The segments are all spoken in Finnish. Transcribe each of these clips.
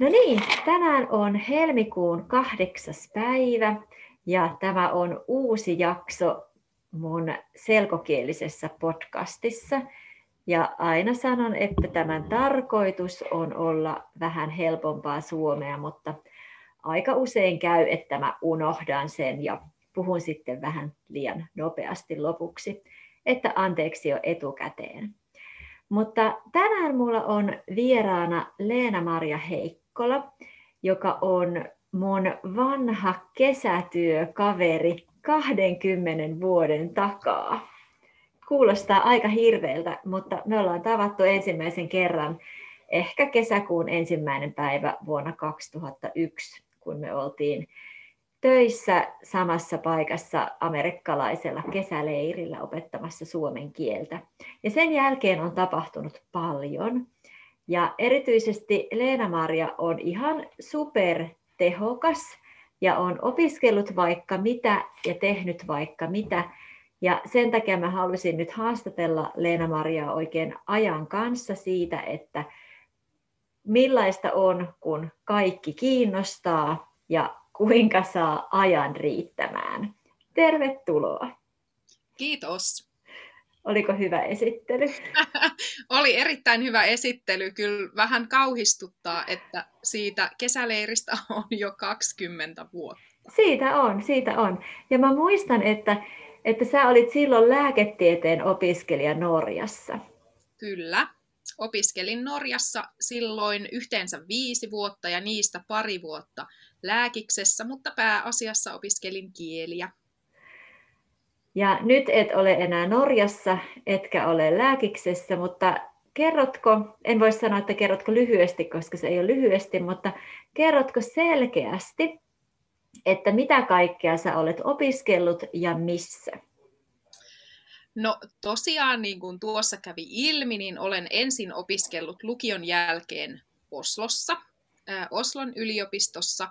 No niin, tänään on helmikuun kahdeksas päivä ja tämä on uusi jakso mun selkokielisessä podcastissa. Ja aina sanon, että tämän tarkoitus on olla vähän helpompaa suomea, mutta aika usein käy, että mä unohdan sen ja puhun sitten vähän liian nopeasti lopuksi, että anteeksi jo etukäteen. Mutta tänään mulla on vieraana Leena-Maria Heikkola, joka on mun vanha kesätyökaveri 20 vuoden takaa. Kuulostaa aika hirveältä, mutta me ollaan tavattu ensimmäisen kerran ehkä kesäkuun ensimmäinen päivä vuonna 2001, kun me oltiin töissä samassa paikassa amerikkalaisella kesäleirillä opettamassa suomen kieltä. Ja sen jälkeen on tapahtunut paljon. Ja erityisesti Leena-Maria on ihan super tehokas ja on opiskellut vaikka mitä ja tehnyt vaikka mitä. Ja sen takia mä halusin nyt haastatella Leena-Mariaa oikein ajan kanssa siitä, että millaista on, kun kaikki kiinnostaa ja kuinka saa ajan riittämään. Tervetuloa. Kiitos. Oliko hyvä esittely? Oli erittäin hyvä esittely. Kyllä vähän kauhistuttaa, että siitä kesäleiristä on jo 20 vuotta. Siitä on, siitä on. Ja mä muistan, että, että sä olit silloin lääketieteen opiskelija Norjassa. Kyllä. Opiskelin Norjassa silloin yhteensä viisi vuotta ja niistä pari vuotta lääkiksessä, mutta pääasiassa opiskelin kieliä. Ja nyt et ole enää Norjassa, etkä ole lääkiksessä, mutta kerrotko, en voi sanoa, että kerrotko lyhyesti, koska se ei ole lyhyesti, mutta kerrotko selkeästi, että mitä kaikkea sä olet opiskellut ja missä? No tosiaan, niin kuin tuossa kävi ilmi, niin olen ensin opiskellut lukion jälkeen Oslossa, äh, Oslon yliopistossa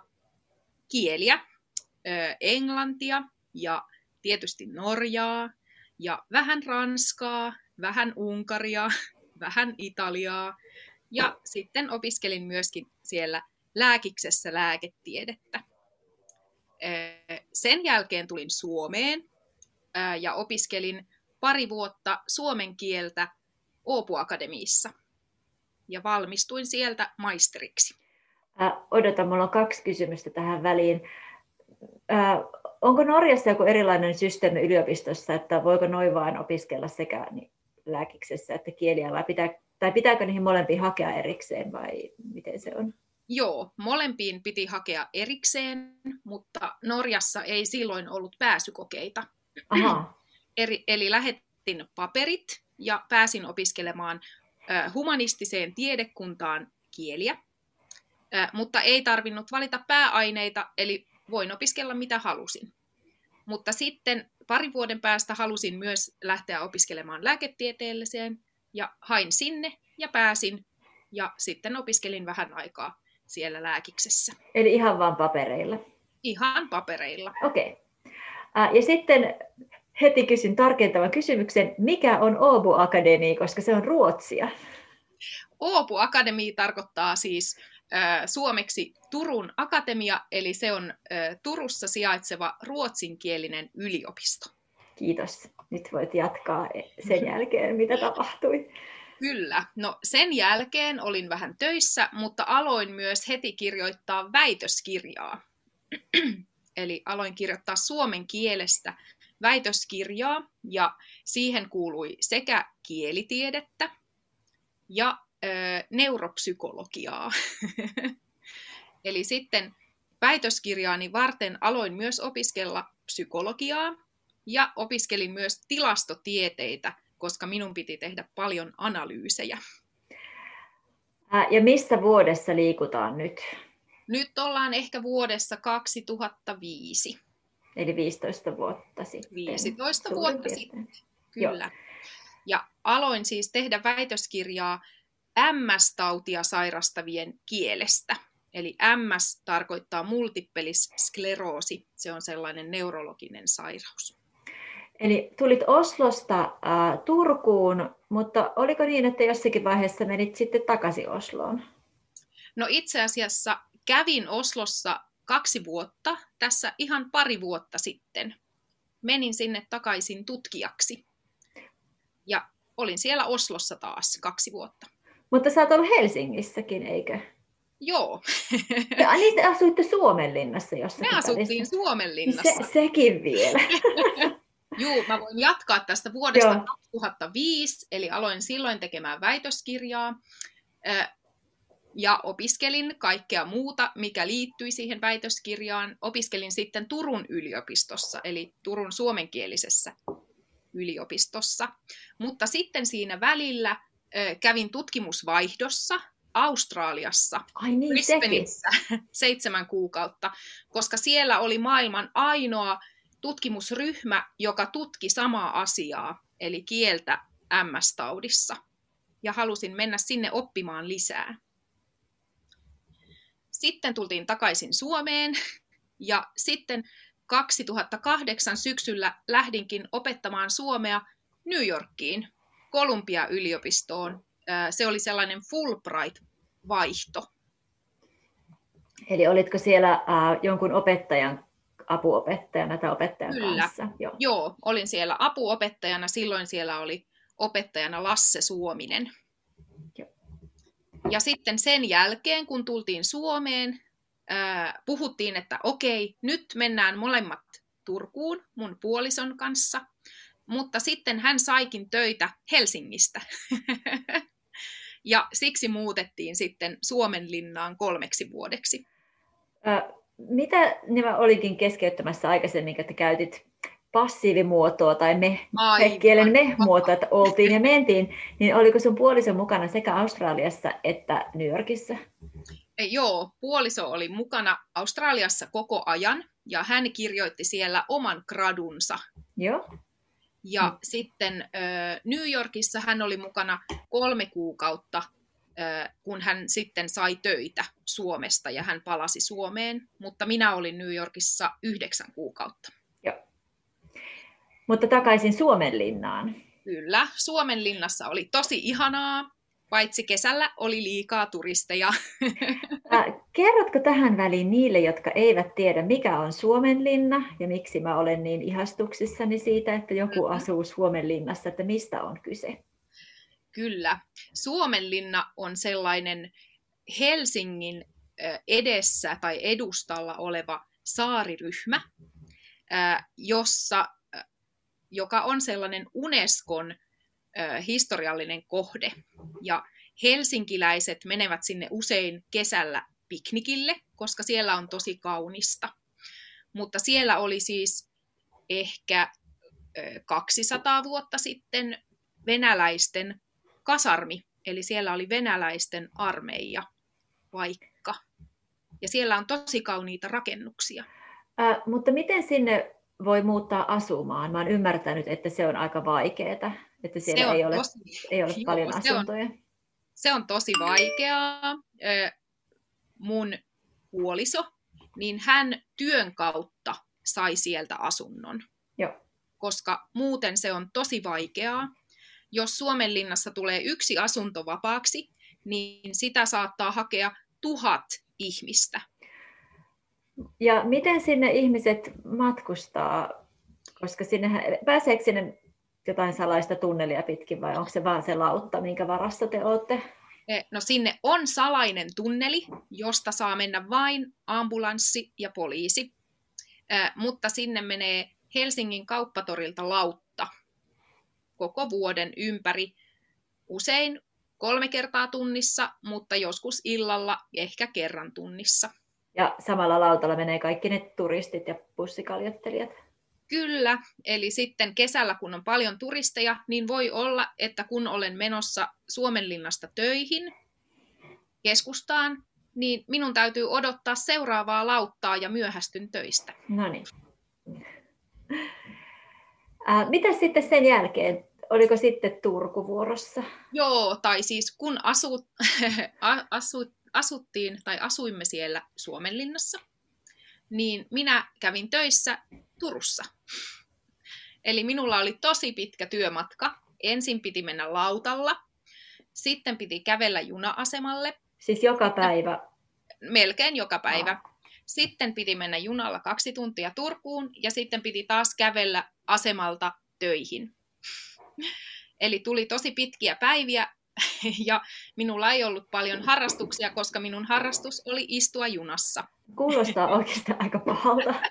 kieliä, äh, englantia ja tietysti Norjaa ja vähän Ranskaa, vähän Unkaria, vähän Italiaa ja sitten opiskelin myöskin siellä lääkiksessä lääketiedettä. Sen jälkeen tulin Suomeen ja opiskelin pari vuotta suomen kieltä Oopu Akademiissa ja valmistuin sieltä maisteriksi. Äh, odota, mulla on kaksi kysymystä tähän väliin. Onko Norjassa joku erilainen systeemi yliopistossa, että voiko noin vain opiskella sekä niin, lääkiksessä että kieliä, vai pitää, tai pitääkö niihin molempiin hakea erikseen, vai miten se on? Joo, molempiin piti hakea erikseen, mutta Norjassa ei silloin ollut pääsykokeita. Aha. Eri, eli lähetin paperit ja pääsin opiskelemaan humanistiseen tiedekuntaan kieliä, mutta ei tarvinnut valita pääaineita, eli voin opiskella mitä halusin. Mutta sitten pari vuoden päästä halusin myös lähteä opiskelemaan lääketieteelliseen ja hain sinne ja pääsin ja sitten opiskelin vähän aikaa siellä lääkiksessä. Eli ihan vain papereilla? Ihan papereilla. Okei. Okay. Ja sitten heti kysyn tarkentavan kysymyksen, mikä on Åbo Akademi, koska se on ruotsia? Åbo Akademi tarkoittaa siis suomeksi Turun Akatemia, eli se on Turussa sijaitseva ruotsinkielinen yliopisto. Kiitos. Nyt voit jatkaa sen jälkeen, mitä tapahtui. Kyllä. No sen jälkeen olin vähän töissä, mutta aloin myös heti kirjoittaa väitöskirjaa. Eli aloin kirjoittaa suomen kielestä väitöskirjaa ja siihen kuului sekä kielitiedettä ja neuropsykologiaa. Eli sitten väitöskirjaani varten aloin myös opiskella psykologiaa ja opiskelin myös tilastotieteitä, koska minun piti tehdä paljon analyysejä. Ja missä vuodessa liikutaan nyt? Nyt ollaan ehkä vuodessa 2005. Eli 15 vuotta sitten. 15 vuotta sitten, kyllä. Joo. Ja aloin siis tehdä väitöskirjaa MS-tautia sairastavien kielestä. Eli MS tarkoittaa multippelis skleroosi. Se on sellainen neurologinen sairaus. Eli tulit Oslosta äh, Turkuun, mutta oliko niin, että jossakin vaiheessa menit sitten takaisin Osloon? No itse asiassa kävin Oslossa kaksi vuotta, tässä ihan pari vuotta sitten. Menin sinne takaisin tutkijaksi. Ja olin siellä Oslossa taas kaksi vuotta. Mutta sä oot ollut Helsingissäkin, eikö? Joo. Ja niin te asuitte Suomenlinnassa jossakin Me asuttiin Suomenlinnassa. Se, sekin vielä. Joo, mä voin jatkaa tästä vuodesta Joo. 2005, eli aloin silloin tekemään väitöskirjaa ja opiskelin kaikkea muuta, mikä liittyi siihen väitöskirjaan. Opiskelin sitten Turun yliopistossa, eli Turun suomenkielisessä yliopistossa. Mutta sitten siinä välillä kävin tutkimusvaihdossa Australiassa, Ai niin, Brisbaneissa, seitsemän kuukautta, koska siellä oli maailman ainoa tutkimusryhmä, joka tutki samaa asiaa, eli kieltä MS-taudissa. Ja halusin mennä sinne oppimaan lisää. Sitten tultiin takaisin Suomeen ja sitten 2008 syksyllä lähdinkin opettamaan suomea New Yorkiin, Columbia-yliopistoon. Se oli sellainen Fulbright-vaihto. Eli olitko siellä äh, jonkun opettajan apuopettajana tai opettajan Kyllä. kanssa? Joo. Joo, olin siellä apuopettajana. Silloin siellä oli opettajana Lasse Suominen. Joo. Ja sitten sen jälkeen, kun tultiin Suomeen, äh, puhuttiin, että okei, nyt mennään molemmat Turkuun mun puolison kanssa. Mutta sitten hän saikin töitä Helsingistä. ja siksi muutettiin sitten Suomenlinnaan kolmeksi vuodeksi. Äh, mitä nämä olikin keskeyttämässä aikaisemmin, että käytit passiivimuotoa tai me, kielen me-muotoa, että oltiin ja mentiin, niin oliko sun puoliso mukana sekä Australiassa että New Yorkissa? Joo, puoliso oli mukana Australiassa koko ajan ja hän kirjoitti siellä oman gradunsa. Joo. Ja mm. sitten New Yorkissa hän oli mukana kolme kuukautta, kun hän sitten sai töitä Suomesta ja hän palasi Suomeen, mutta minä olin New Yorkissa yhdeksän kuukautta. Joo. Mutta takaisin Suomenlinnaan. Kyllä, Suomenlinnassa oli tosi ihanaa, paitsi kesällä oli liikaa turisteja. Kerrotko tähän väliin niille, jotka eivät tiedä, mikä on Suomenlinna ja miksi mä olen niin ihastuksissani siitä, että joku asuu Suomenlinnassa, että mistä on kyse? Kyllä. Suomenlinna on sellainen Helsingin edessä tai edustalla oleva saariryhmä, jossa, joka on sellainen Unescon historiallinen kohde. Ja helsinkiläiset menevät sinne usein kesällä piknikille, koska siellä on tosi kaunista. Mutta siellä oli siis ehkä 200 vuotta sitten venäläisten kasarmi, eli siellä oli venäläisten armeija paikka. Ja siellä on tosi kauniita rakennuksia. Ä, mutta miten sinne voi muuttaa asumaan? Mä oon ymmärtänyt, että se on aika vaikeaa, että siellä ei ole, tosi, ei ole joo, paljon asuntoja. Se on, se on tosi vaikeaa. Mun puoliso, niin hän työn kautta sai sieltä asunnon. Joo. Koska muuten se on tosi vaikeaa. Jos Suomenlinnassa tulee yksi asunto vapaaksi, niin sitä saattaa hakea tuhat ihmistä. Ja miten sinne ihmiset matkustaa? Koska sinne, pääseekö sinne jotain salaista tunnelia pitkin vai onko se vaan se lautta, minkä varassa te olette? No sinne on salainen tunneli, josta saa mennä vain ambulanssi ja poliisi, mutta sinne menee Helsingin kauppatorilta lautta koko vuoden ympäri, usein kolme kertaa tunnissa, mutta joskus illalla ehkä kerran tunnissa. Ja samalla lautalla menee kaikki ne turistit ja bussikaljottelijat. Kyllä, eli sitten kesällä kun on paljon turisteja, niin voi olla, että kun olen menossa Suomenlinnasta töihin keskustaan, niin minun täytyy odottaa seuraavaa lauttaa ja myöhästyn töistä. No niin. Äh, mitä sitten sen jälkeen? Oliko sitten Turku vuorossa? Joo, tai siis kun asut, asut, asuttiin tai asuimme siellä Suomenlinnassa, niin minä kävin töissä Turussa. Eli minulla oli tosi pitkä työmatka. Ensin piti mennä lautalla, sitten piti kävellä juna-asemalle. Siis joka päivä melkein joka päivä. Sitten piti mennä junalla kaksi tuntia Turkuun ja sitten piti taas kävellä asemalta töihin. Eli tuli tosi pitkiä päiviä ja minulla ei ollut paljon harrastuksia, koska minun harrastus oli istua junassa. Kuulostaa oikeastaan aika pahalta.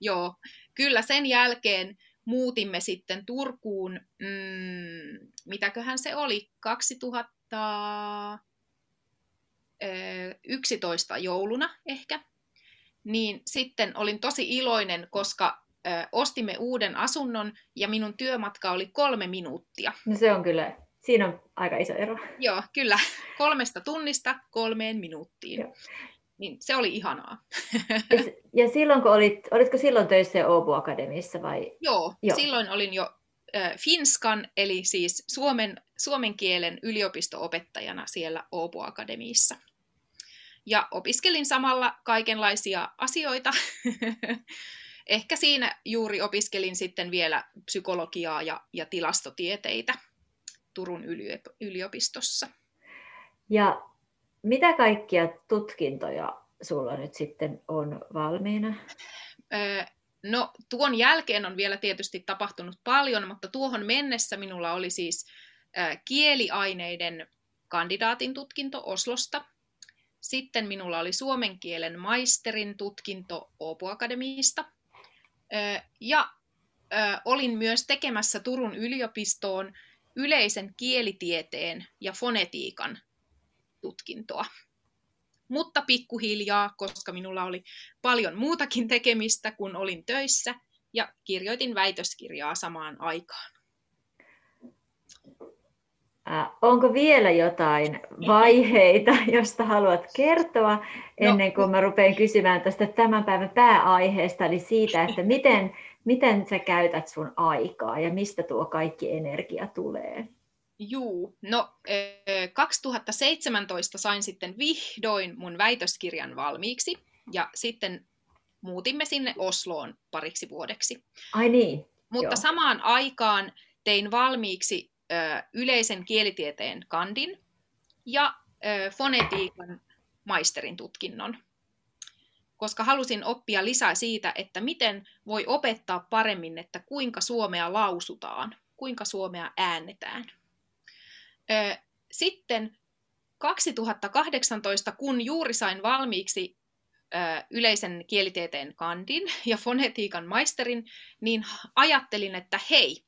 Joo, kyllä sen jälkeen muutimme sitten Turkuun, mm, mitäköhän se oli, 2011 jouluna ehkä. Niin sitten olin tosi iloinen, koska ostimme uuden asunnon ja minun työmatka oli kolme minuuttia. No se on kyllä, siinä on aika iso ero. Joo, kyllä. Kolmesta tunnista kolmeen minuuttiin. Joo. Niin se oli ihanaa. Ja, ja silloin kun olit, olitko silloin töissä Åbo Akademissa vai? Joo, Joo, silloin olin jo äh, Finskan, eli siis suomen, suomen kielen yliopisto-opettajana siellä Åbo Akademiissa. Ja opiskelin samalla kaikenlaisia asioita. Ehkä siinä juuri opiskelin sitten vielä psykologiaa ja, ja tilastotieteitä Turun yliopistossa. Ja mitä kaikkia tutkintoja sulla nyt sitten on valmiina? no tuon jälkeen on vielä tietysti tapahtunut paljon, mutta tuohon mennessä minulla oli siis kieliaineiden kandidaatin tutkinto Oslosta. Sitten minulla oli suomen kielen maisterin tutkinto Åbo Akademiista. Ja olin myös tekemässä Turun yliopistoon yleisen kielitieteen ja fonetiikan tutkintoa. Mutta pikkuhiljaa, koska minulla oli paljon muutakin tekemistä, kun olin töissä, ja kirjoitin väitöskirjaa samaan aikaan. Äh, onko vielä jotain vaiheita, josta haluat kertoa no, ennen kuin mä rupean kysymään tästä tämän päivän pääaiheesta, eli siitä, että miten, miten sä käytät sun aikaa ja mistä tuo kaikki energia tulee? Juu, no 2017 sain sitten vihdoin mun väitöskirjan valmiiksi ja sitten muutimme sinne Osloon pariksi vuodeksi. Ai niin. Mutta Joo. samaan aikaan tein valmiiksi ö, yleisen kielitieteen kandin ja ö, fonetiikan maisterin tutkinnon, koska halusin oppia lisää siitä, että miten voi opettaa paremmin, että kuinka suomea lausutaan, kuinka suomea äännetään. Sitten 2018, kun juuri sain valmiiksi yleisen kielitieteen kandin ja fonetiikan maisterin, niin ajattelin, että hei,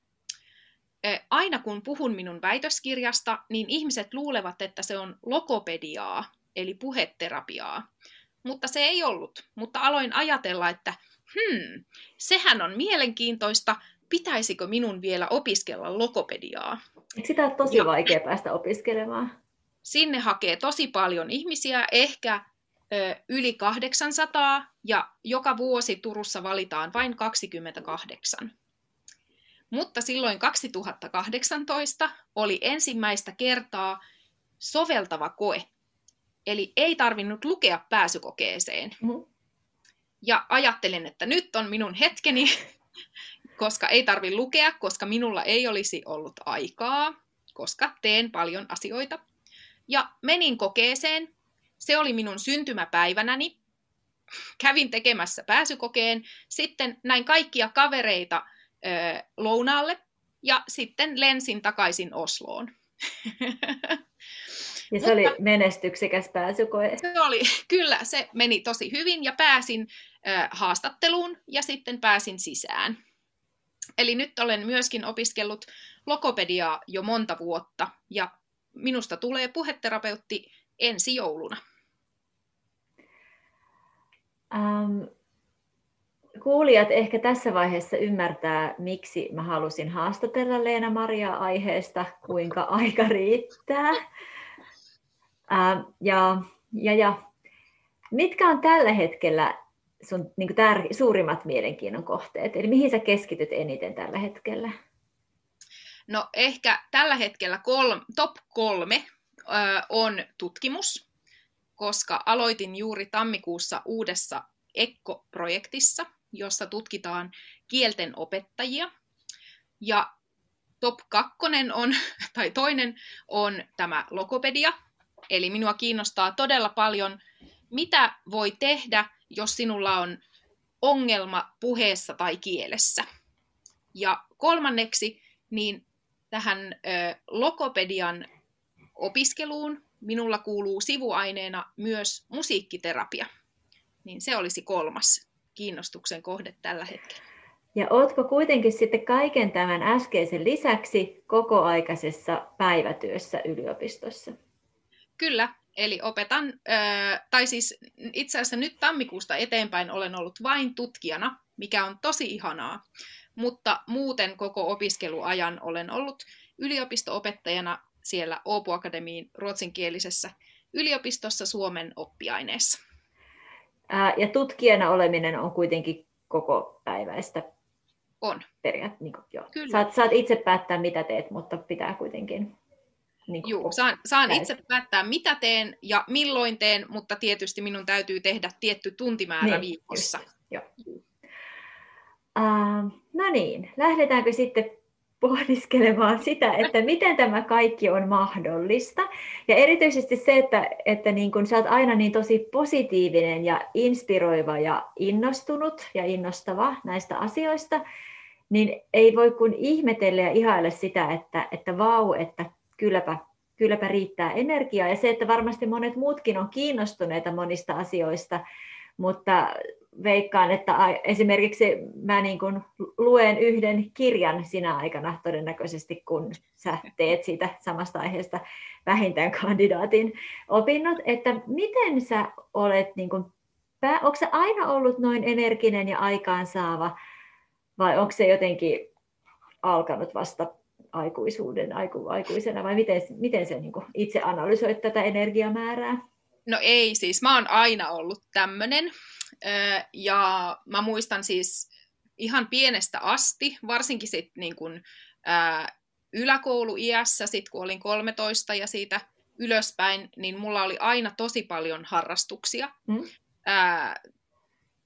aina kun puhun minun väitöskirjasta, niin ihmiset luulevat, että se on logopediaa, eli puheterapiaa. Mutta se ei ollut. Mutta aloin ajatella, että hmm, sehän on mielenkiintoista, pitäisikö minun vielä opiskella logopediaa. Eikö sitä ole tosi ja, vaikea päästä opiskelemaan? Sinne hakee tosi paljon ihmisiä, ehkä ö, yli 800, ja joka vuosi Turussa valitaan vain 28. Mutta silloin 2018 oli ensimmäistä kertaa soveltava koe. Eli ei tarvinnut lukea pääsykokeeseen. Mm-hmm. Ja ajattelin, että nyt on minun hetkeni koska ei tarvi lukea, koska minulla ei olisi ollut aikaa, koska teen paljon asioita. Ja menin kokeeseen. Se oli minun syntymäpäivänäni. Kävin tekemässä pääsykokeen. Sitten näin kaikkia kavereita ö, lounaalle. Ja sitten lensin takaisin Osloon. Ja se Mutta, oli menestyksekäs pääsykoe. Se oli, kyllä, se meni tosi hyvin ja pääsin ö, haastatteluun ja sitten pääsin sisään. Eli nyt olen myöskin opiskellut logopediaa jo monta vuotta ja minusta tulee puheterapeutti ensi jouluna. Ähm, kuulijat ehkä tässä vaiheessa ymmärtää, miksi mä halusin haastatella Leena Maria aiheesta, kuinka aika riittää. Ähm, ja, ja, ja mitkä on tällä hetkellä sun niin tär- suurimmat mielenkiinnon kohteet? Eli mihin sä keskityt eniten tällä hetkellä? No ehkä tällä hetkellä kolm, top kolme ö, on tutkimus, koska aloitin juuri tammikuussa uudessa ECCO-projektissa, jossa tutkitaan kielten opettajia. Ja top kakkonen on, tai toinen on tämä logopedia, eli minua kiinnostaa todella paljon mitä voi tehdä, jos sinulla on ongelma puheessa tai kielessä. Ja kolmanneksi, niin tähän ö, logopedian opiskeluun minulla kuuluu sivuaineena myös musiikkiterapia. Niin se olisi kolmas kiinnostuksen kohde tällä hetkellä. Ja ootko kuitenkin sitten kaiken tämän äskeisen lisäksi kokoaikaisessa päivätyössä yliopistossa? Kyllä, eli opetan, tai siis itse asiassa nyt tammikuusta eteenpäin olen ollut vain tutkijana, mikä on tosi ihanaa, mutta muuten koko opiskeluajan olen ollut yliopistoopettajana siellä Åbo Akademiin ruotsinkielisessä yliopistossa Suomen oppiaineessa. Ja tutkijana oleminen on kuitenkin koko päiväistä on. Periaat, niin kuin, joo. Kyllä. Saat, saat itse päättää, mitä teet, mutta pitää kuitenkin... Niin kuin, Juu, saan, saan itse päättää, mitä teen ja milloin teen, mutta tietysti minun täytyy tehdä tietty tuntimäärä niin, viikossa. Just, joo. Uh, no niin, lähdetäänkö sitten pohdiskelemaan sitä, että miten tämä kaikki on mahdollista. Ja erityisesti se, että, että niin kun sä oot aina niin tosi positiivinen ja inspiroiva ja innostunut ja innostava näistä asioista, niin ei voi kuin ihmetellä ja ihailla sitä, että, että vau, että kylläpä, kylläpä riittää energiaa. Ja se, että varmasti monet muutkin on kiinnostuneita monista asioista, mutta veikkaan, että esimerkiksi mä niin kuin luen yhden kirjan sinä aikana todennäköisesti, kun sä teet siitä samasta aiheesta vähintään kandidaatin opinnot, että miten sä olet, niin kuin, onko se aina ollut noin energinen ja aikaansaava, vai onko se jotenkin alkanut vasta aikuisuuden, aiku, aikuisena, vai miten, miten se niin kuin itse analysoit tätä energiamäärää? No ei siis, mä oon aina ollut tämmönen. Ja mä muistan siis ihan pienestä asti, varsinkin sit niin kun, yläkouluiässä, sit kun olin 13 ja siitä ylöspäin, niin mulla oli aina tosi paljon harrastuksia. Mm.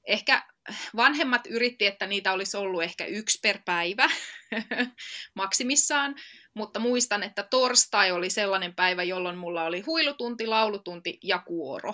ehkä vanhemmat yritti, että niitä olisi ollut ehkä yksi per päivä maksimissaan, mutta muistan, että torstai oli sellainen päivä, jolloin mulla oli huilutunti, laulutunti ja kuoro.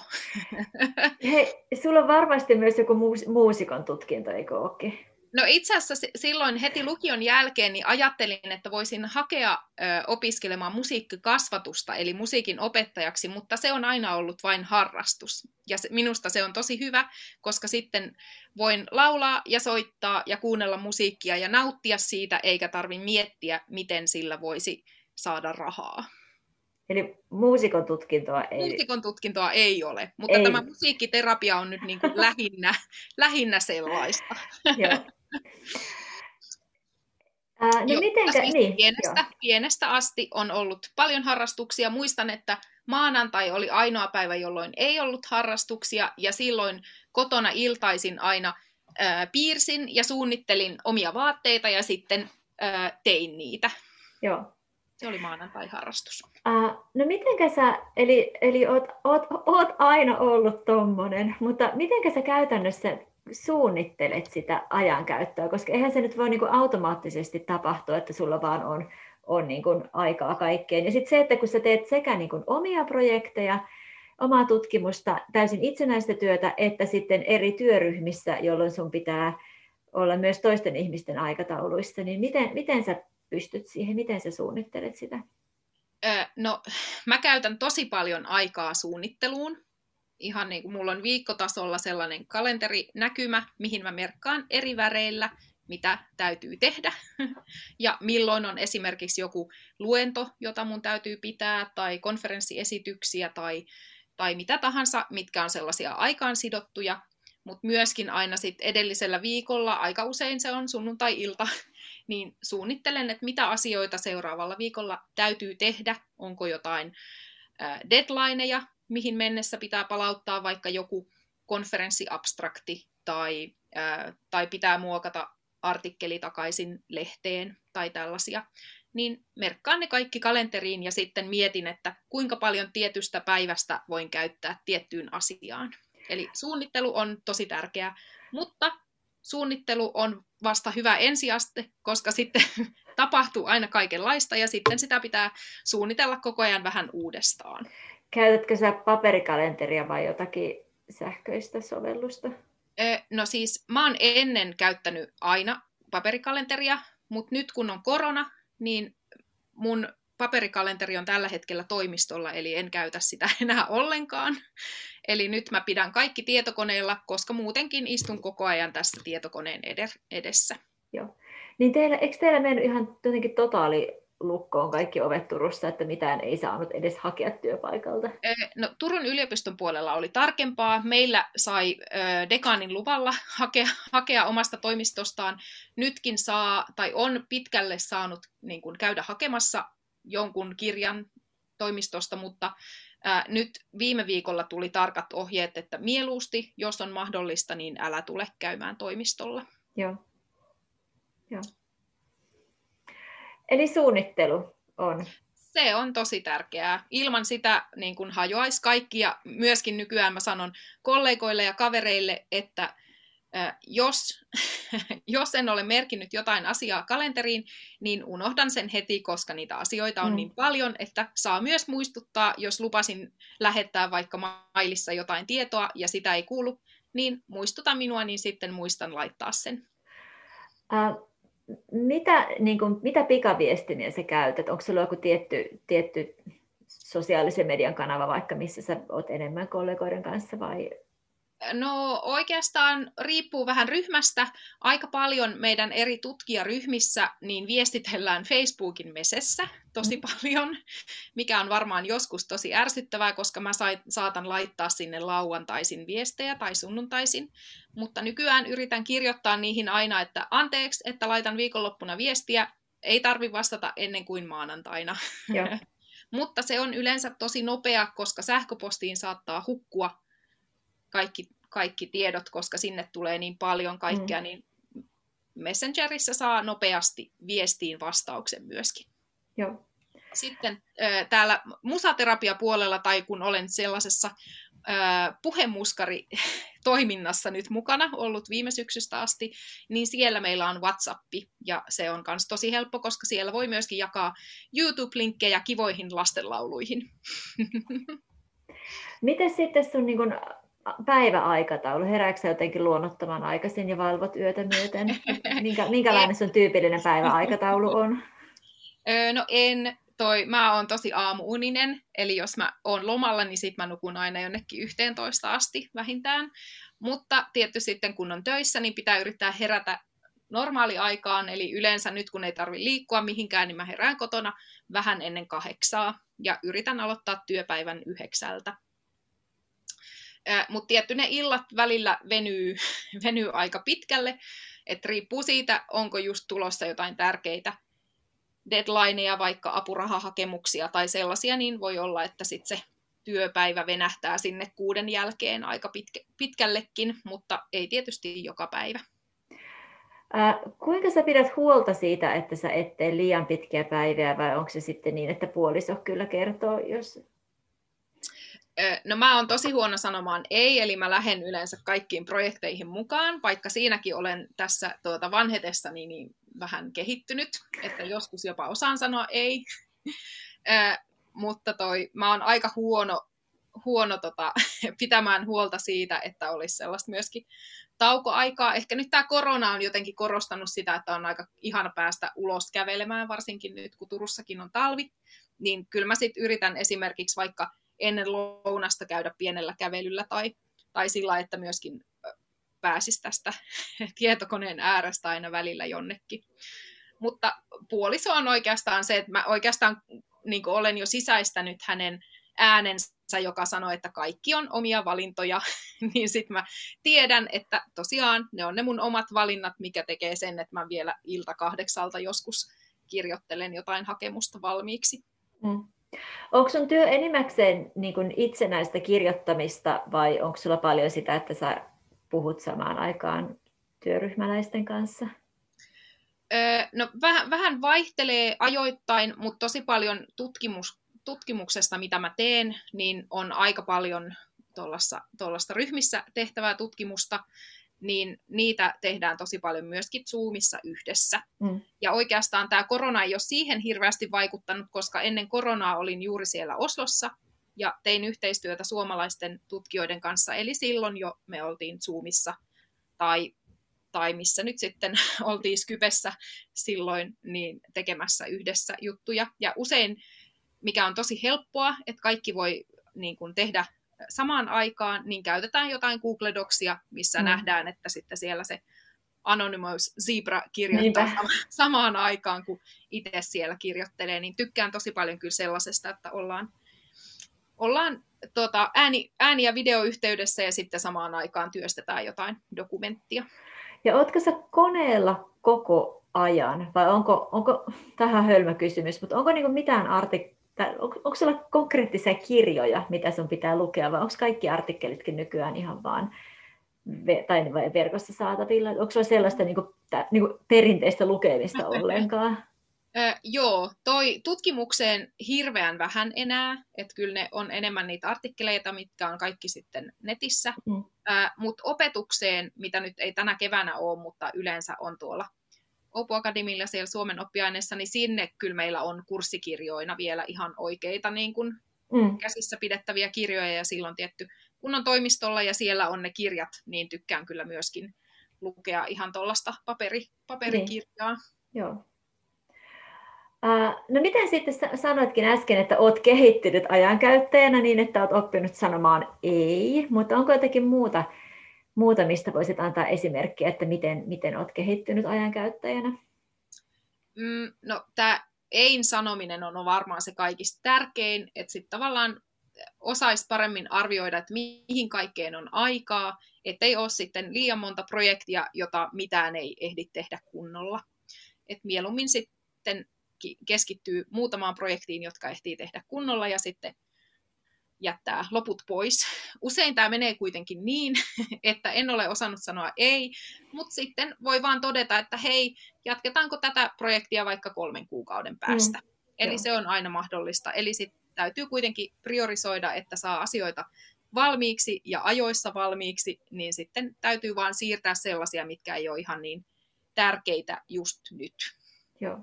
Hei, sulla on varmasti myös joku muus- muusikon tutkinto, eikö olekin? No itse asiassa silloin heti lukion jälkeen niin ajattelin, että voisin hakea ö, opiskelemaan musiikkikasvatusta, eli musiikin opettajaksi, mutta se on aina ollut vain harrastus. Ja se, minusta se on tosi hyvä, koska sitten voin laulaa ja soittaa ja kuunnella musiikkia ja nauttia siitä, eikä tarvi miettiä, miten sillä voisi saada rahaa. Eli muusikon tutkintoa ei... Muusikon tutkintoa ei ole, mutta ei. tämä musiikkiterapia on nyt niin kuin lähinnä, lähinnä sellaista. Joo. Ää, no mitenkä, siis niin, pienestä, pienestä asti on ollut paljon harrastuksia. Muistan, että maanantai oli ainoa päivä, jolloin ei ollut harrastuksia, ja silloin kotona iltaisin aina ää, piirsin ja suunnittelin omia vaatteita ja sitten ää, tein niitä. Joo. Se oli maanantai-harrastus. Uh, no mitenkä sä, eli, eli oot, oot, oot aina ollut tommonen, mutta mitenkä sä käytännössä suunnittelet sitä ajankäyttöä, koska eihän se nyt voi niin kuin automaattisesti tapahtua, että sulla vaan on, on niin kuin aikaa kaikkeen. Ja sitten se, että kun sä teet sekä niin kuin omia projekteja, omaa tutkimusta, täysin itsenäistä työtä, että sitten eri työryhmissä, jolloin sun pitää olla myös toisten ihmisten aikatauluissa, niin miten, miten sä pystyt siihen, miten sä suunnittelet sitä? No, mä käytän tosi paljon aikaa suunnitteluun ihan niin kuin mulla on viikkotasolla sellainen kalenterinäkymä, mihin mä merkkaan eri väreillä, mitä täytyy tehdä, ja milloin on esimerkiksi joku luento, jota mun täytyy pitää, tai konferenssiesityksiä, tai, tai mitä tahansa, mitkä on sellaisia aikaan sidottuja, mutta myöskin aina sit edellisellä viikolla, aika usein se on sunnuntai-ilta, niin suunnittelen, että mitä asioita seuraavalla viikolla täytyy tehdä, onko jotain deadlineja, mihin mennessä pitää palauttaa vaikka joku konferenssiabstrakti tai, ää, tai pitää muokata artikkeli takaisin lehteen tai tällaisia, niin merkkaan ne kaikki kalenteriin ja sitten mietin, että kuinka paljon tietystä päivästä voin käyttää tiettyyn asiaan. Eli suunnittelu on tosi tärkeää, mutta suunnittelu on vasta hyvä ensiaste, koska sitten tapahtuu aina kaikenlaista ja sitten sitä pitää suunnitella koko ajan vähän uudestaan. Käytätkö sä paperikalenteria vai jotakin sähköistä sovellusta? No siis mä oon ennen käyttänyt aina paperikalenteria, mutta nyt kun on korona, niin mun paperikalenteri on tällä hetkellä toimistolla, eli en käytä sitä enää ollenkaan. Eli nyt mä pidän kaikki tietokoneella, koska muutenkin istun koko ajan tässä tietokoneen edessä. Joo. Niin teillä, eikö teillä mennyt ihan jotenkin totaali lukkoon kaikki ovet Turussa, että mitään ei saanut edes hakea työpaikalta? No, Turun yliopiston puolella oli tarkempaa. Meillä sai dekaanin luvalla hakea, hakea omasta toimistostaan. Nytkin saa, tai on pitkälle saanut niin kuin, käydä hakemassa jonkun kirjan toimistosta, mutta ää, nyt viime viikolla tuli tarkat ohjeet, että mieluusti, jos on mahdollista, niin älä tule käymään toimistolla. Joo. Joo. Eli suunnittelu on. Se on tosi tärkeää. Ilman sitä niin kun hajoaisi kaikki ja myöskin nykyään mä sanon kollegoille ja kavereille, että jos, jos en ole merkinnyt jotain asiaa kalenteriin, niin unohdan sen heti, koska niitä asioita on mm. niin paljon, että saa myös muistuttaa, jos lupasin lähettää vaikka mailissa jotain tietoa ja sitä ei kuulu, niin muistuta minua, niin sitten muistan laittaa sen. Äh, mitä, niin kuin, mitä pikaviestimiä sä käytät? Onko sulla joku tietty, tietty sosiaalisen median kanava vaikka, missä sä oot enemmän kollegoiden kanssa vai No oikeastaan riippuu vähän ryhmästä. Aika paljon meidän eri tutkijaryhmissä niin viestitellään Facebookin mesessä tosi mm. paljon, mikä on varmaan joskus tosi ärsyttävää, koska mä saatan laittaa sinne lauantaisin viestejä tai sunnuntaisin. Mutta nykyään yritän kirjoittaa niihin aina, että anteeksi, että laitan viikonloppuna viestiä, ei tarvi vastata ennen kuin maanantaina. Mutta se on yleensä tosi nopea, koska sähköpostiin saattaa hukkua kaikki, kaikki tiedot, koska sinne tulee niin paljon kaikkea, mm. niin Messengerissa saa nopeasti viestiin vastauksen myöskin. Joo. Sitten äh, täällä musaterapiapuolella tai kun olen sellaisessa äh, puhemuskari-toiminnassa nyt mukana ollut viime syksystä asti, niin siellä meillä on WhatsApp ja se on myös tosi helppo, koska siellä voi myöskin jakaa YouTube-linkkejä kivoihin lastenlauluihin. Miten sitten sun niin kun, päiväaikataulu? Herääkö jotenkin luonnottoman aikaisin ja valvot yötä myöten? Minkä, minkälainen sun tyypillinen päiväaikataulu on? Öö, no en. Toi, mä oon tosi aamuuninen, eli jos mä oon lomalla, niin sit mä nukun aina jonnekin 11 asti vähintään. Mutta tietty sitten kun on töissä, niin pitää yrittää herätä normaali aikaan, eli yleensä nyt kun ei tarvi liikkua mihinkään, niin mä herään kotona vähän ennen kahdeksaa ja yritän aloittaa työpäivän yhdeksältä. Mutta tietty ne illat välillä venyy, venyy aika pitkälle, että riippuu siitä, onko just tulossa jotain tärkeitä deadlineja, vaikka apurahahakemuksia tai sellaisia, niin voi olla, että sitten se työpäivä venähtää sinne kuuden jälkeen aika pitkä, pitkällekin, mutta ei tietysti joka päivä. Äh, kuinka sä pidät huolta siitä, että sä et tee liian pitkiä päiviä vai onko se sitten niin, että puoliso kyllä kertoo, jos No mä oon tosi huono sanomaan ei, eli mä lähden yleensä kaikkiin projekteihin mukaan, vaikka siinäkin olen tässä tuota vanhetessani niin vähän kehittynyt, että joskus jopa osaan sanoa ei. mutta toi, mä oon aika huono, huono tota, pitämään huolta siitä, että olisi sellaista myöskin taukoaikaa. Ehkä nyt tämä korona on jotenkin korostanut sitä, että on aika ihana päästä ulos kävelemään, varsinkin nyt kun Turussakin on talvi. Niin kyllä mä sitten yritän esimerkiksi vaikka ennen lounasta käydä pienellä kävelyllä tai, tai sillä, että myöskin pääsisi tästä tietokoneen äärestä aina välillä jonnekin. Mutta puoliso on oikeastaan se, että mä oikeastaan niin olen jo sisäistänyt hänen äänensä, joka sanoo, että kaikki on omia valintoja, niin sitten mä tiedän, että tosiaan ne on ne mun omat valinnat, mikä tekee sen, että mä vielä ilta kahdeksalta joskus kirjoittelen jotain hakemusta valmiiksi. Mm. Onko sun työ enimmäkseen niin kuin itsenäistä kirjoittamista vai onko sulla paljon sitä, että sä puhut samaan aikaan työryhmäläisten kanssa? Öö, no, vähän, vähän vaihtelee ajoittain, mutta tosi paljon tutkimus, tutkimuksesta, mitä mä teen, niin on aika paljon tuollaista ryhmissä tehtävää tutkimusta niin niitä tehdään tosi paljon myöskin Zoomissa yhdessä. Mm. Ja oikeastaan tämä korona ei ole siihen hirveästi vaikuttanut, koska ennen koronaa olin juuri siellä Oslossa, ja tein yhteistyötä suomalaisten tutkijoiden kanssa, eli silloin jo me oltiin Zoomissa tai, tai missä nyt sitten oltiin Skypessä silloin niin tekemässä yhdessä juttuja. Ja usein, mikä on tosi helppoa, että kaikki voi niin kuin tehdä samaan aikaan, niin käytetään jotain Google Docsia, missä mm. nähdään, että sitten siellä se Anonymous Zebra kirjoittaa Niinpä. samaan aikaan, kun itse siellä kirjoittelee, niin tykkään tosi paljon kyllä sellaisesta, että ollaan, ollaan tuota, ääni, ääni- ja videoyhteydessä ja sitten samaan aikaan työstetään jotain dokumenttia. Ja ootko sä koneella koko ajan, vai onko, onko tähän hölmö kysymys, mutta onko niinku mitään artik- onko, onko sulla konkreettisia kirjoja, mitä sun pitää lukea, vai onko kaikki artikkelitkin nykyään ihan vaan tai verkossa saatavilla? Onko sulla sellaista niin kuin, niin kuin perinteistä lukemista ollenkaan? Ö, joo, toi tutkimukseen hirveän vähän enää, että kyllä ne on enemmän niitä artikkeleita, mitkä on kaikki sitten netissä, mm. mutta opetukseen, mitä nyt ei tänä keväänä ole, mutta yleensä on tuolla Opu Akademilla siellä Suomen oppiaineessa, niin sinne kyllä meillä on kurssikirjoina vielä ihan oikeita niin kuin mm. käsissä pidettäviä kirjoja ja silloin tietty kunnon toimistolla ja siellä on ne kirjat, niin tykkään kyllä myöskin lukea ihan tuollaista paperi, paperikirjaa. Niin. Joo. Uh, no miten sitten sanoitkin äsken, että olet kehittynyt ajankäyttäjänä niin, että olet oppinut sanomaan ei, mutta onko jotakin muuta, muuta mistä voisit antaa esimerkkiä, että miten, miten olet kehittynyt ajankäyttäjänä? Mm, no tämä ein sanominen on varmaan se kaikista tärkein, että sitten tavallaan osaisi paremmin arvioida, että mihin kaikkeen on aikaa, ettei ole sitten liian monta projektia, jota mitään ei ehdi tehdä kunnolla. Et mieluummin sitten keskittyy muutamaan projektiin, jotka ehtii tehdä kunnolla ja sitten jättää loput pois. Usein tämä menee kuitenkin niin, että en ole osannut sanoa ei, mutta sitten voi vaan todeta, että hei, jatketaanko tätä projektia vaikka kolmen kuukauden päästä. Mm, Eli joo. se on aina mahdollista. Eli sitten täytyy kuitenkin priorisoida, että saa asioita valmiiksi ja ajoissa valmiiksi, niin sitten täytyy vaan siirtää sellaisia, mitkä ei ole ihan niin tärkeitä just nyt. Joo.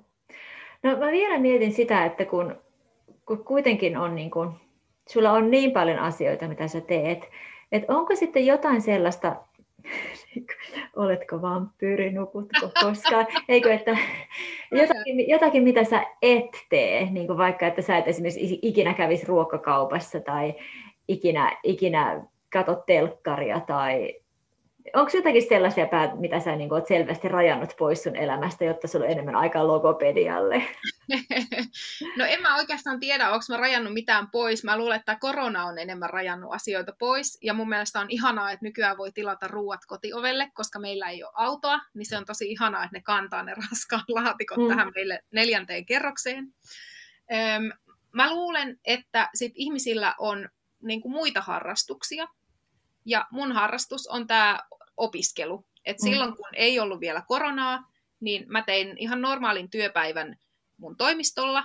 No mä vielä mietin sitä, että kun, kun kuitenkin on niin kuin, sulla on niin paljon asioita, mitä sä teet, että onko sitten jotain sellaista, oletko vampyyri, nukutko koskaan, eikö, että jotakin, jotakin, mitä sä et tee, niin kuin vaikka, että sä et esimerkiksi ikinä kävisi ruokakaupassa tai ikinä, ikinä katot telkkaria tai onko jotakin sellaisia päät, mitä sä niin oot selvästi rajannut pois sun elämästä, jotta sulla on enemmän aikaa logopedialle? No en mä oikeastaan tiedä, onko mä rajannut mitään pois. Mä luulen, että korona on enemmän rajannut asioita pois. Ja mun mielestä on ihanaa, että nykyään voi tilata ruuat kotiovelle, koska meillä ei ole autoa. Niin se on tosi ihanaa, että ne kantaa ne raskaan laatikot mm. tähän meille neljänteen kerrokseen. Öm, mä luulen, että sit ihmisillä on niin kuin muita harrastuksia. Ja mun harrastus on tämä opiskelu. Et mm. silloin kun ei ollut vielä koronaa, niin mä tein ihan normaalin työpäivän mun toimistolla,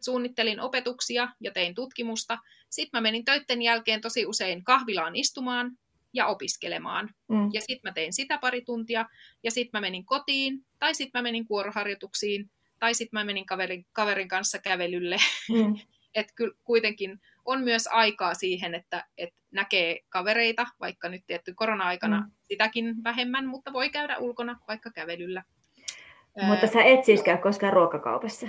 suunnittelin opetuksia ja tein tutkimusta. Sitten mä menin töiden jälkeen tosi usein kahvilaan istumaan ja opiskelemaan. Mm. Ja sitten mä tein sitä pari tuntia, ja sitten mä menin kotiin, tai sitten mä menin kuoroharjoituksiin, tai sitten mä menin kaverin, kaverin kanssa kävelylle. Mm. että kyllä kuitenkin on myös aikaa siihen, että, että näkee kavereita, vaikka nyt tietty korona-aikana mm. sitäkin vähemmän, mutta voi käydä ulkona vaikka kävelyllä. Mutta sä et siis käy koskaan ruokakaupassa?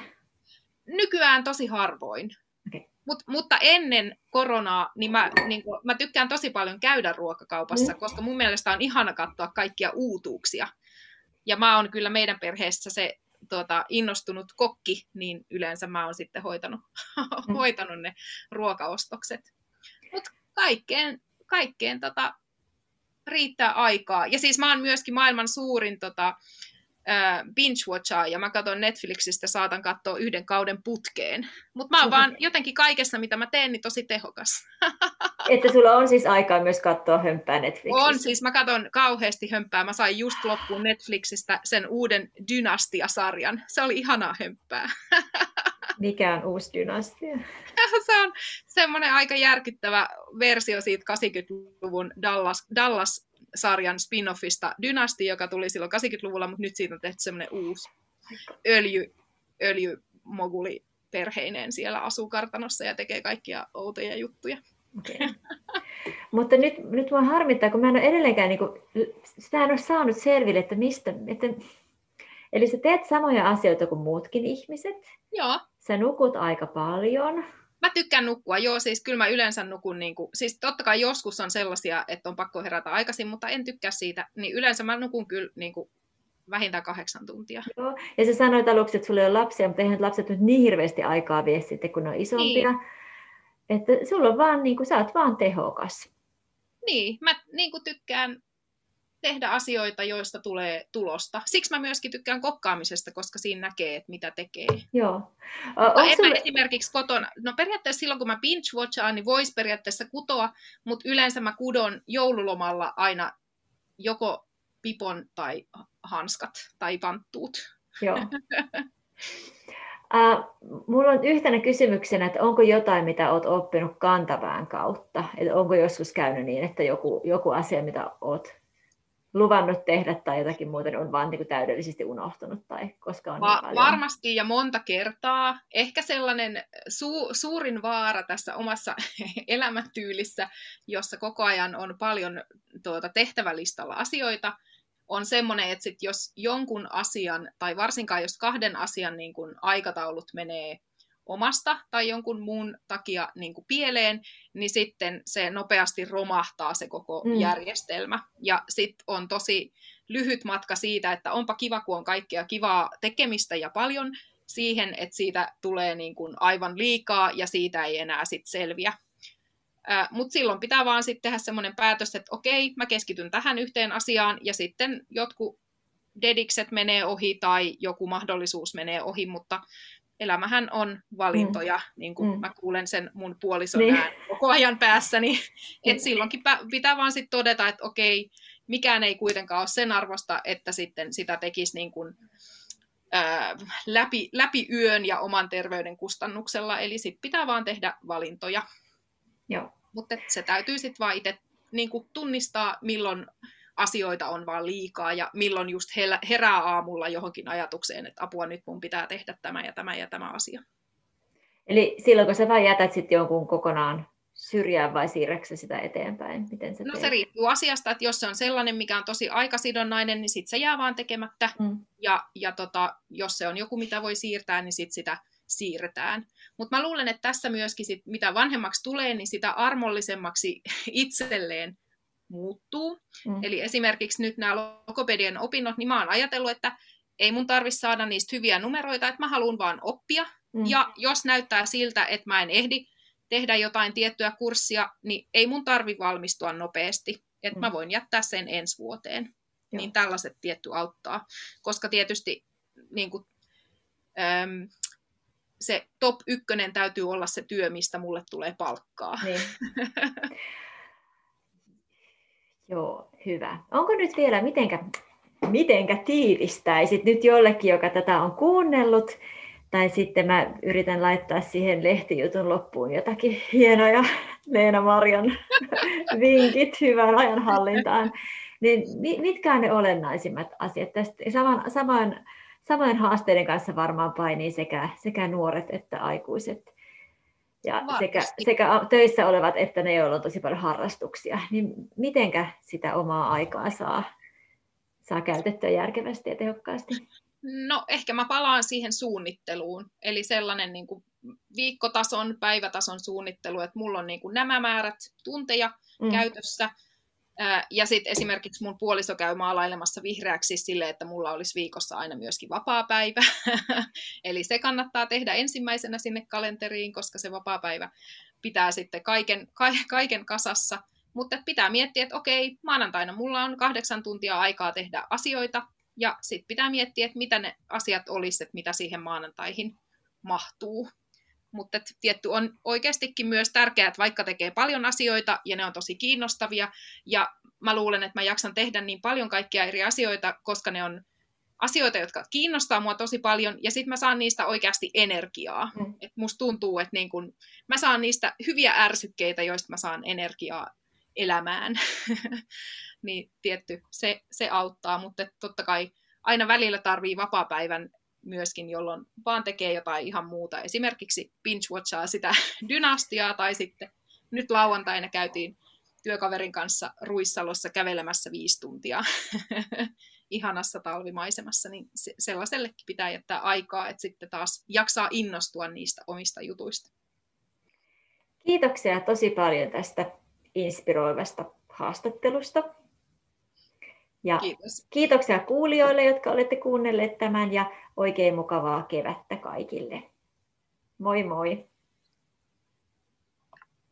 Nykyään tosi harvoin. Okay. Mut, mutta ennen koronaa, niin mä, niin kun, mä tykkään tosi paljon käydä ruokakaupassa, mm. koska mun mielestä on ihana katsoa kaikkia uutuuksia. Ja mä oon kyllä meidän perheessä se tuota, innostunut kokki, niin yleensä mä oon sitten hoitanut, mm. hoitanut ne ruokaostokset. Mutta kaikkeen, kaikkeen tota, riittää aikaa. Ja siis mä oon myöskin maailman suurin tota, binge-watchaa ja mä katson Netflixistä, saatan katsoa yhden kauden putkeen. Mutta mä oon vaan jotenkin kaikessa, mitä mä teen, niin tosi tehokas. Että sulla on siis aikaa myös katsoa hömppää Netflixistä? On, siis mä katson kauheasti hömppää. Mä sain just loppuun Netflixistä sen uuden Dynastia-sarjan. Se oli ihanaa hömppää. Mikä on uusi dynastia? Se on semmoinen aika järkyttävä versio siitä 80-luvun Dallas, Dallas sarjan spin-offista Dynasty, joka tuli silloin 80-luvulla, mutta nyt siitä on tehty semmoinen uusi öljy, öljymoguli perheineen siellä asuu kartanossa ja tekee kaikkia outoja juttuja. Okay. Mutta nyt, nyt mua harmittaa, kun mä en ole edelleenkään, niin kuin, sitä en ole saanut selville, että mistä, että, eli sä teet samoja asioita kuin muutkin ihmiset. Joo. Sä nukut aika paljon. Mä tykkään nukkua, joo, siis kyllä mä yleensä nukun, niin kuin, siis totta kai joskus on sellaisia, että on pakko herätä aikaisin, mutta en tykkää siitä, niin yleensä mä nukun kyllä niin kuin, vähintään kahdeksan tuntia. Joo, ja sä sanoit aluksi, että sulla ei ole lapsia, mutta eihän lapset nyt niin hirveästi aikaa vie sitten, kun ne on isompia. Niin. Että sulla on vaan, niin kuin, sä oot vaan tehokas. Niin, mä niin kuin tykkään tehdä asioita, joista tulee tulosta. Siksi mä myöskin tykkään kokkaamisesta, koska siinä näkee, että mitä tekee. Joo. O, en sulle... esimerkiksi kotona, no periaatteessa silloin kun mä binge-watchaan, niin voisi periaatteessa kutoa, mutta yleensä mä kudon joululomalla aina joko pipon tai hanskat tai panttuut. Joo. Uh, mulla on yhtenä kysymyksenä, että onko jotain, mitä olet oppinut kantavään kautta? Että onko joskus käynyt niin, että joku, joku asia, mitä olet luvannut tehdä tai jotakin muuta, niin on vaan niin kuin täydellisesti unohtunut tai koska on Va- niin Varmasti ja monta kertaa. Ehkä sellainen su- suurin vaara tässä omassa elämäntyylissä, jossa koko ajan on paljon tuota, tehtävälistalla asioita, on semmoinen, että sit jos jonkun asian, tai varsinkaan jos kahden asian niin kun aikataulut menee omasta tai jonkun muun takia niin kuin pieleen, niin sitten se nopeasti romahtaa se koko mm. järjestelmä. Ja sitten on tosi lyhyt matka siitä, että onpa kiva, kun on kaikkea kivaa tekemistä ja paljon, siihen, että siitä tulee niin kuin aivan liikaa ja siitä ei enää sit selviä. Mutta silloin pitää vaan sitten tehdä semmoinen päätös, että okei, mä keskityn tähän yhteen asiaan ja sitten jotkut dedikset menee ohi tai joku mahdollisuus menee ohi, mutta elämähän on valintoja, mm. niin kuin mm. mä kuulen sen mun puolison niin. koko ajan päässäni, että niin. silloinkin pitää vaan sitten todeta, että okei, mikään ei kuitenkaan ole sen arvosta, että sitten sitä tekisi niin kuin, ää, läpi, läpi yön ja oman terveyden kustannuksella, eli sitten pitää vaan tehdä valintoja. Joo. Mutta se täytyy sitten vaan itse niin tunnistaa, milloin asioita on vaan liikaa ja milloin just herää aamulla johonkin ajatukseen, että apua nyt mun pitää tehdä tämä ja tämä ja tämä asia. Eli silloin kun sä vaan jätät sitten jonkun kokonaan syrjään vai siirräksä sitä eteenpäin? Miten se no teet? se riippuu asiasta, että jos se on sellainen, mikä on tosi aikasidonnainen, niin sitten se jää vaan tekemättä. Mm. Ja, ja tota, jos se on joku, mitä voi siirtää, niin sitten sitä siirretään. Mutta mä luulen, että tässä myöskin sit, mitä vanhemmaksi tulee, niin sitä armollisemmaksi itselleen muuttuu. Mm. Eli esimerkiksi nyt nämä logopedian opinnot, niin mä oon ajatellut, että ei mun tarvi saada niistä hyviä numeroita, että mä haluan vaan oppia. Mm. Ja jos näyttää siltä, että mä en ehdi tehdä jotain tiettyä kurssia, niin ei mun tarvi valmistua nopeasti. Että mm. mä voin jättää sen ensi vuoteen. Joo. Niin tällaiset tietty auttaa. Koska tietysti niin kuin, äm, se top ykkönen täytyy olla se työ, mistä mulle tulee palkkaa. Niin. Joo, hyvä. Onko nyt vielä, mitenkä, mitenkä tiivistäisit nyt jollekin, joka tätä on kuunnellut, tai sitten mä yritän laittaa siihen lehtijutun loppuun jotakin hienoja Leena Marjan vinkit hyvään ajanhallintaan. Niin mitkä on ne olennaisimmat asiat tästä? Saman, saman, samoin haasteiden kanssa varmaan painii sekä, sekä nuoret että aikuiset. Ja sekä, sekä töissä olevat että ne, joilla on tosi paljon harrastuksia, niin mitenkä sitä omaa aikaa saa, saa käytettyä järkevästi ja tehokkaasti? No ehkä mä palaan siihen suunnitteluun, eli sellainen niin kuin viikkotason, päivätason suunnittelu, että mulla on niin kuin nämä määrät tunteja mm. käytössä, ja sitten esimerkiksi mun puoliso käy maalailemassa vihreäksi sille, että mulla olisi viikossa aina myöskin vapaa-päivä. Eli se kannattaa tehdä ensimmäisenä sinne kalenteriin, koska se vapaa-päivä pitää sitten kaiken, kaiken kasassa. Mutta pitää miettiä, että okei, maanantaina mulla on kahdeksan tuntia aikaa tehdä asioita, ja sitten pitää miettiä, että mitä ne asiat olisi, että mitä siihen maanantaihin mahtuu. Mutta tietty on oikeastikin myös tärkeää, että vaikka tekee paljon asioita ja ne on tosi kiinnostavia, ja mä luulen, että mä jaksan tehdä niin paljon kaikkia eri asioita, koska ne on asioita, jotka kiinnostaa mua tosi paljon, ja sitten mä saan niistä oikeasti energiaa. Mm. Et musta tuntuu, että niin kun, mä saan niistä hyviä ärsykkeitä, joista mä saan energiaa elämään. niin tietty, se, se auttaa, mutta totta kai aina välillä tarvii vapaa-päivän myöskin, jolloin vaan tekee jotain ihan muuta. Esimerkiksi binge-watchaa sitä dynastiaa tai sitten nyt lauantaina käytiin työkaverin kanssa Ruissalossa kävelemässä viisi tuntia ihanassa talvimaisemassa, niin sellaisellekin pitää jättää aikaa, että sitten taas jaksaa innostua niistä omista jutuista. Kiitoksia tosi paljon tästä inspiroivasta haastattelusta. Ja Kiitos. kiitoksia kuulijoille, jotka olette kuunnelleet tämän ja oikein mukavaa kevättä kaikille. Moi moi!